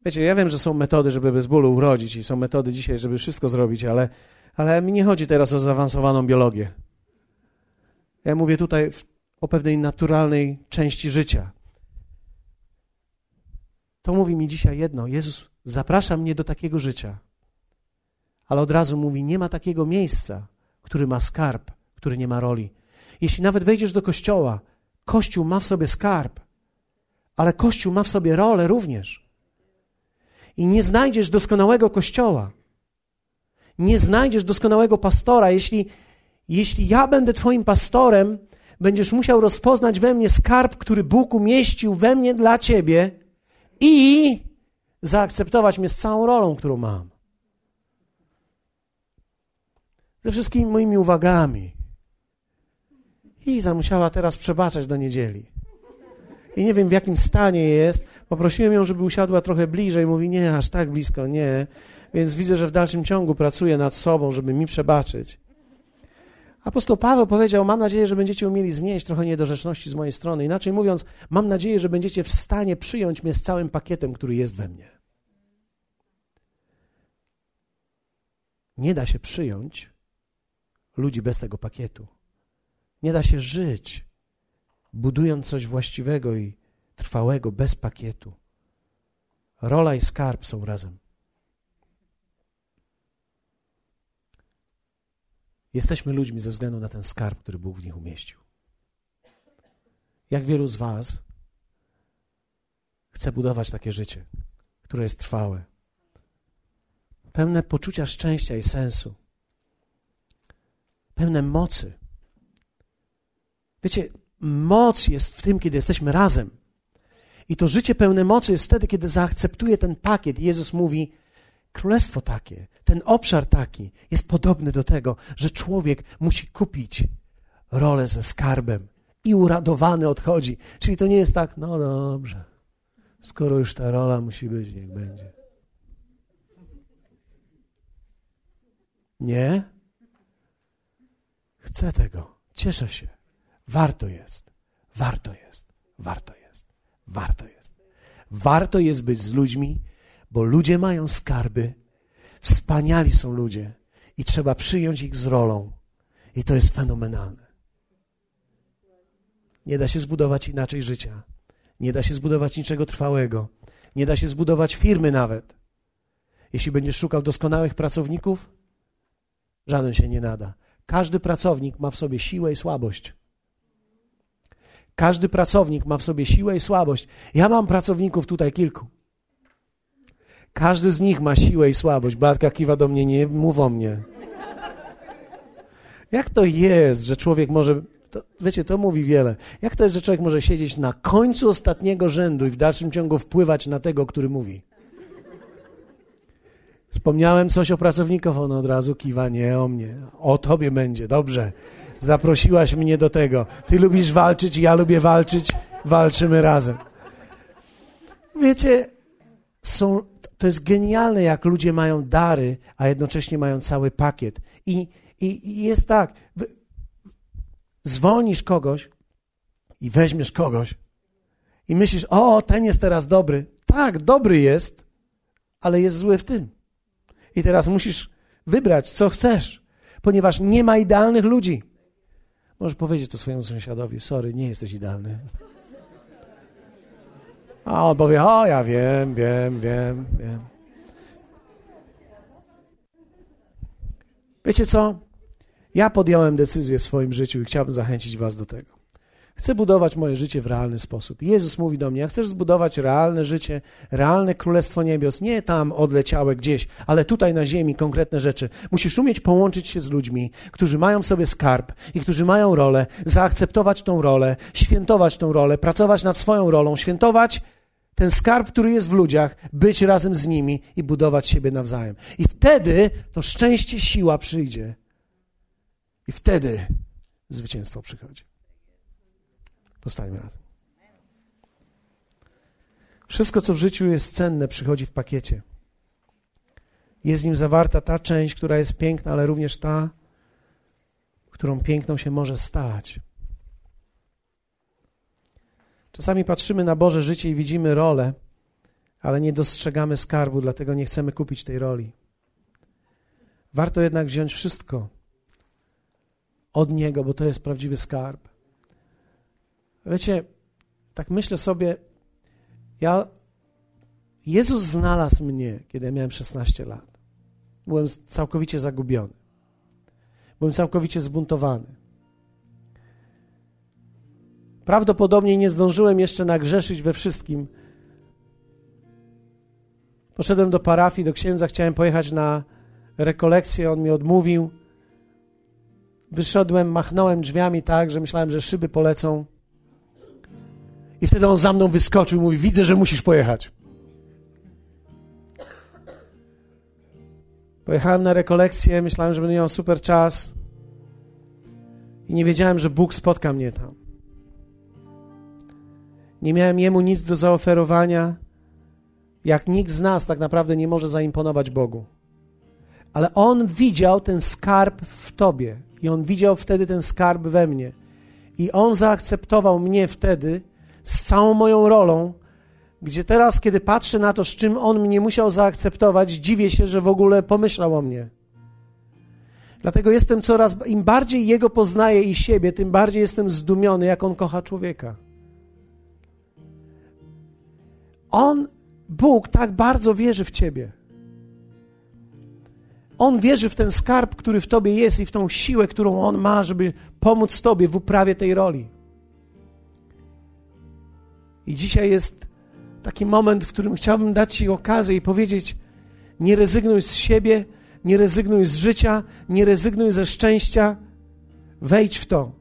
Wiecie, ja wiem, że są metody, żeby bez bólu urodzić i są metody dzisiaj, żeby wszystko zrobić, ale, ale mi nie chodzi teraz o zaawansowaną biologię. Ja mówię tutaj o pewnej naturalnej części życia. To mówi mi dzisiaj jedno: Jezus zaprasza mnie do takiego życia, ale od razu mówi: Nie ma takiego miejsca, który ma skarb, który nie ma roli. Jeśli nawet wejdziesz do kościoła, kościół ma w sobie skarb, ale kościół ma w sobie rolę również. I nie znajdziesz doskonałego kościoła, nie znajdziesz doskonałego pastora, jeśli, jeśli ja będę Twoim pastorem, będziesz musiał rozpoznać we mnie skarb, który Bóg umieścił we mnie dla Ciebie i zaakceptować mnie z całą rolą, którą mam. Ze wszystkimi moimi uwagami. I musiała teraz przebaczać do niedzieli. I nie wiem w jakim stanie jest. Poprosiłem ją, żeby usiadła trochę bliżej. Mówi, nie, aż tak blisko, nie. Więc widzę, że w dalszym ciągu pracuje nad sobą, żeby mi przebaczyć. Apostoł Paweł powiedział: Mam nadzieję, że będziecie umieli znieść trochę niedorzeczności z mojej strony. Inaczej mówiąc, mam nadzieję, że będziecie w stanie przyjąć mnie z całym pakietem, który jest we mnie. Nie da się przyjąć ludzi bez tego pakietu. Nie da się żyć, budując coś właściwego i trwałego bez pakietu. Rola i skarb są razem. Jesteśmy ludźmi ze względu na ten skarb, który Bóg w nich umieścił. Jak wielu z Was chce budować takie życie, które jest trwałe, pełne poczucia szczęścia i sensu, pełne mocy. Wiecie, moc jest w tym, kiedy jesteśmy razem. I to życie pełne mocy jest wtedy, kiedy zaakceptuje ten pakiet. Jezus mówi: Królestwo takie, ten obszar taki jest podobny do tego, że człowiek musi kupić rolę ze skarbem i uradowany odchodzi. Czyli to nie jest tak, no dobrze, skoro już ta rola musi być, niech będzie. Nie? Chcę tego, cieszę się. Warto jest, warto jest, warto jest, warto jest. Warto jest być z ludźmi, bo ludzie mają skarby, wspaniali są ludzie i trzeba przyjąć ich z rolą. I to jest fenomenalne. Nie da się zbudować inaczej życia. Nie da się zbudować niczego trwałego. Nie da się zbudować firmy nawet. Jeśli będziesz szukał doskonałych pracowników, żaden się nie nada. Każdy pracownik ma w sobie siłę i słabość. Każdy pracownik ma w sobie siłę i słabość. Ja mam pracowników tutaj kilku. Każdy z nich ma siłę i słabość. Bartka kiwa do mnie, nie mów o mnie. Jak to jest, że człowiek może, to, wiecie, to mówi wiele. Jak to jest, że człowiek może siedzieć na końcu ostatniego rzędu i w dalszym ciągu wpływać na tego, który mówi? Wspomniałem coś o pracownikach, on od razu kiwa, nie o mnie. O tobie będzie, dobrze. Zaprosiłaś mnie do tego. Ty lubisz walczyć, ja lubię walczyć, walczymy razem. Wiecie, są, to jest genialne, jak ludzie mają dary, a jednocześnie mają cały pakiet. I, i, i jest tak, zwolnisz kogoś i weźmiesz kogoś i myślisz, o, ten jest teraz dobry. Tak, dobry jest, ale jest zły w tym. I teraz musisz wybrać, co chcesz, ponieważ nie ma idealnych ludzi. Możesz powiedzieć to swojemu sąsiadowi, sorry, nie jesteś idealny. A on powie, o ja wiem, wiem, wiem, wiem. Wiecie co? Ja podjąłem decyzję w swoim życiu i chciałbym zachęcić was do tego. Chcę budować moje życie w realny sposób. Jezus mówi do mnie: Ja chcesz zbudować realne życie, realne królestwo niebios, nie tam odleciałe gdzieś, ale tutaj na ziemi konkretne rzeczy. Musisz umieć połączyć się z ludźmi, którzy mają w sobie skarb i którzy mają rolę, zaakceptować tą rolę, świętować tą rolę, pracować nad swoją rolą, świętować ten skarb, który jest w ludziach, być razem z nimi i budować siebie nawzajem. I wtedy to szczęście, siła przyjdzie. I wtedy zwycięstwo przychodzi. Powstańmy razem. Wszystko, co w życiu jest cenne, przychodzi w pakiecie. Jest w nim zawarta ta część, która jest piękna, ale również ta, którą piękną się może stać. Czasami patrzymy na Boże życie i widzimy rolę, ale nie dostrzegamy skarbu, dlatego nie chcemy kupić tej roli. Warto jednak wziąć wszystko od Niego, bo to jest prawdziwy skarb. Wiecie, tak myślę sobie, ja, Jezus znalazł mnie, kiedy miałem 16 lat. Byłem całkowicie zagubiony. Byłem całkowicie zbuntowany. Prawdopodobnie nie zdążyłem jeszcze nagrzeszyć we wszystkim. Poszedłem do parafii, do księdza, chciałem pojechać na rekolekcję, on mi odmówił. Wyszedłem, machnąłem drzwiami tak, że myślałem, że szyby polecą. I wtedy on za mną wyskoczył i mówi: Widzę, że musisz pojechać. Pojechałem na rekolekcję, myślałem, że będę miał super czas. I nie wiedziałem, że Bóg spotka mnie tam. Nie miałem jemu nic do zaoferowania, jak nikt z nas tak naprawdę nie może zaimponować Bogu. Ale on widział ten skarb w tobie i on widział wtedy ten skarb we mnie. I on zaakceptował mnie wtedy z całą moją rolą, gdzie teraz, kiedy patrzę na to, z czym on mnie musiał zaakceptować, dziwię się, że w ogóle pomyślał o mnie. Dlatego jestem coraz, im bardziej jego poznaję i siebie, tym bardziej jestem zdumiony, jak on kocha człowieka. On, Bóg, tak bardzo wierzy w ciebie. On wierzy w ten skarb, który w tobie jest i w tą siłę, którą on ma, żeby pomóc tobie w uprawie tej roli. I dzisiaj jest taki moment, w którym chciałbym dać Ci okazję i powiedzieć: nie rezygnuj z siebie, nie rezygnuj z życia, nie rezygnuj ze szczęścia, wejdź w to.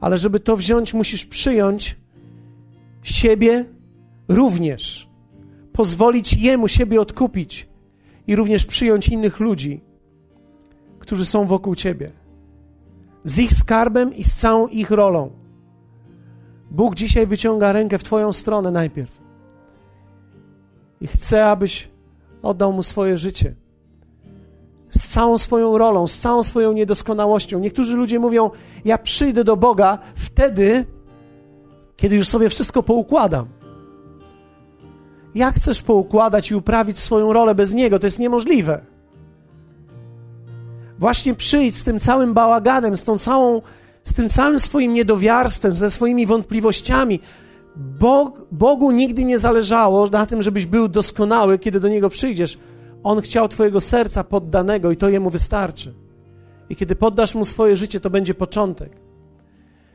Ale żeby to wziąć, musisz przyjąć siebie również, pozwolić Jemu siebie odkupić i również przyjąć innych ludzi, którzy są wokół Ciebie, z ich skarbem i z całą ich rolą. Bóg dzisiaj wyciąga rękę w Twoją stronę najpierw i chce, abyś oddał Mu swoje życie. Z całą swoją rolą, z całą swoją niedoskonałością. Niektórzy ludzie mówią: Ja przyjdę do Boga wtedy, kiedy już sobie wszystko poukładam. Jak chcesz poukładać i uprawić swoją rolę bez Niego? To jest niemożliwe. Właśnie przyjdź z tym całym bałaganem, z tą całą z tym całym swoim niedowiarstwem, ze swoimi wątpliwościami. Bog, Bogu nigdy nie zależało na tym, żebyś był doskonały, kiedy do Niego przyjdziesz. On chciał Twojego serca poddanego i to Jemu wystarczy. I kiedy poddasz Mu swoje życie, to będzie początek.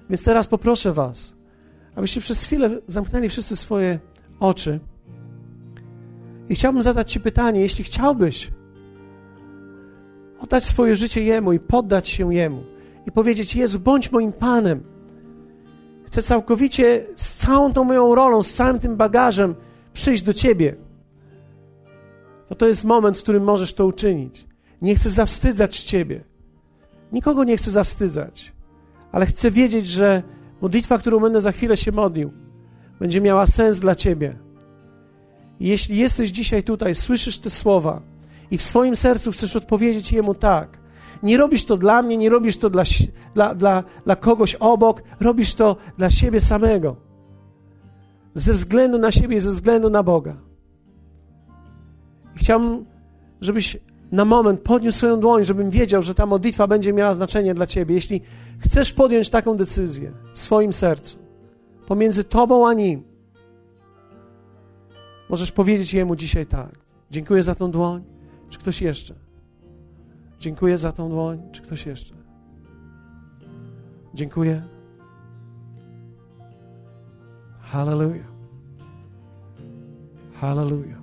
Więc teraz poproszę Was, abyście przez chwilę zamknęli wszyscy swoje oczy. I chciałbym zadać Ci pytanie, jeśli chciałbyś oddać swoje życie Jemu i poddać się Jemu, i powiedzieć: Jezu, bądź moim Panem. Chcę całkowicie z całą tą moją rolą, z całym tym bagażem przyjść do Ciebie. To to jest moment, w którym możesz to uczynić. Nie chcę zawstydzać Ciebie. Nikogo nie chcę zawstydzać, ale chcę wiedzieć, że modlitwa, którą będę za chwilę się modlił, będzie miała sens dla Ciebie. Jeśli jesteś dzisiaj tutaj, słyszysz te słowa i w swoim sercu chcesz odpowiedzieć Jemu tak, nie robisz to dla mnie, nie robisz to dla, dla, dla, dla kogoś obok, robisz to dla siebie samego. Ze względu na siebie i ze względu na Boga. I chciałbym, żebyś na moment podniósł swoją dłoń, żebym wiedział, że ta modlitwa będzie miała znaczenie dla Ciebie. Jeśli chcesz podjąć taką decyzję w swoim sercu, pomiędzy Tobą a Nim, możesz powiedzieć Jemu dzisiaj tak. Dziękuję za tą dłoń. Czy ktoś jeszcze? Dziękuję za tą dłoń. Czy ktoś jeszcze? Dziękuję. Hallelujah. Hallelujah.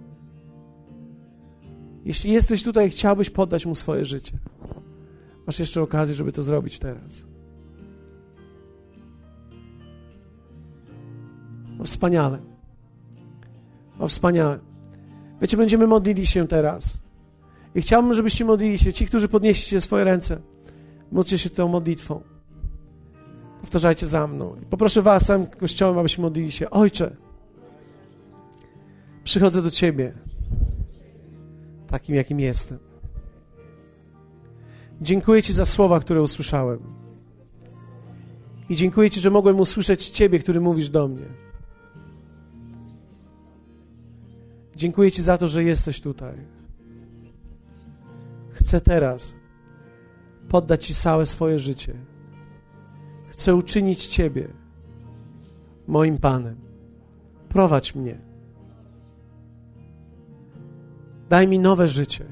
Jeśli jesteś tutaj chciałbyś poddać Mu swoje życie, masz jeszcze okazję, żeby to zrobić teraz. No wspaniale. No wspaniale. Wiecie, będziemy modlili się teraz. I chciałbym, żebyście modlili się. Ci, którzy podnieśliście swoje ręce, módlcie się tą modlitwą. Powtarzajcie za mną. I poproszę was, całym Kościołem, abyśmy modlili się. Ojcze, przychodzę do Ciebie takim, jakim jestem. Dziękuję Ci za słowa, które usłyszałem. I dziękuję Ci, że mogłem usłyszeć Ciebie, który mówisz do mnie. Dziękuję Ci za to, że jesteś tutaj. Chcę teraz poddać Ci całe swoje życie. Chcę uczynić Ciebie moim Panem. Prowadź mnie. Daj mi nowe życie.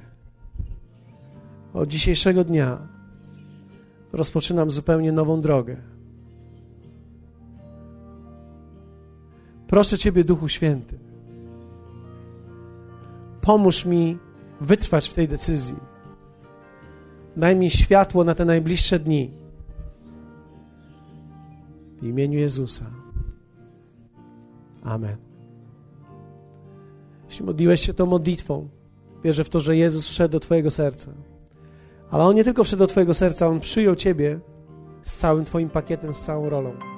Od dzisiejszego dnia rozpoczynam zupełnie nową drogę. Proszę Ciebie, Duchu Święty, pomóż mi wytrwać w tej decyzji. Daj mi światło na te najbliższe dni. W imieniu Jezusa. Amen. Jeśli modliłeś się tą modlitwą, wierzę w to, że Jezus wszedł do Twojego serca. Ale On nie tylko wszedł do Twojego serca, On przyjął Ciebie z całym Twoim pakietem, z całą rolą.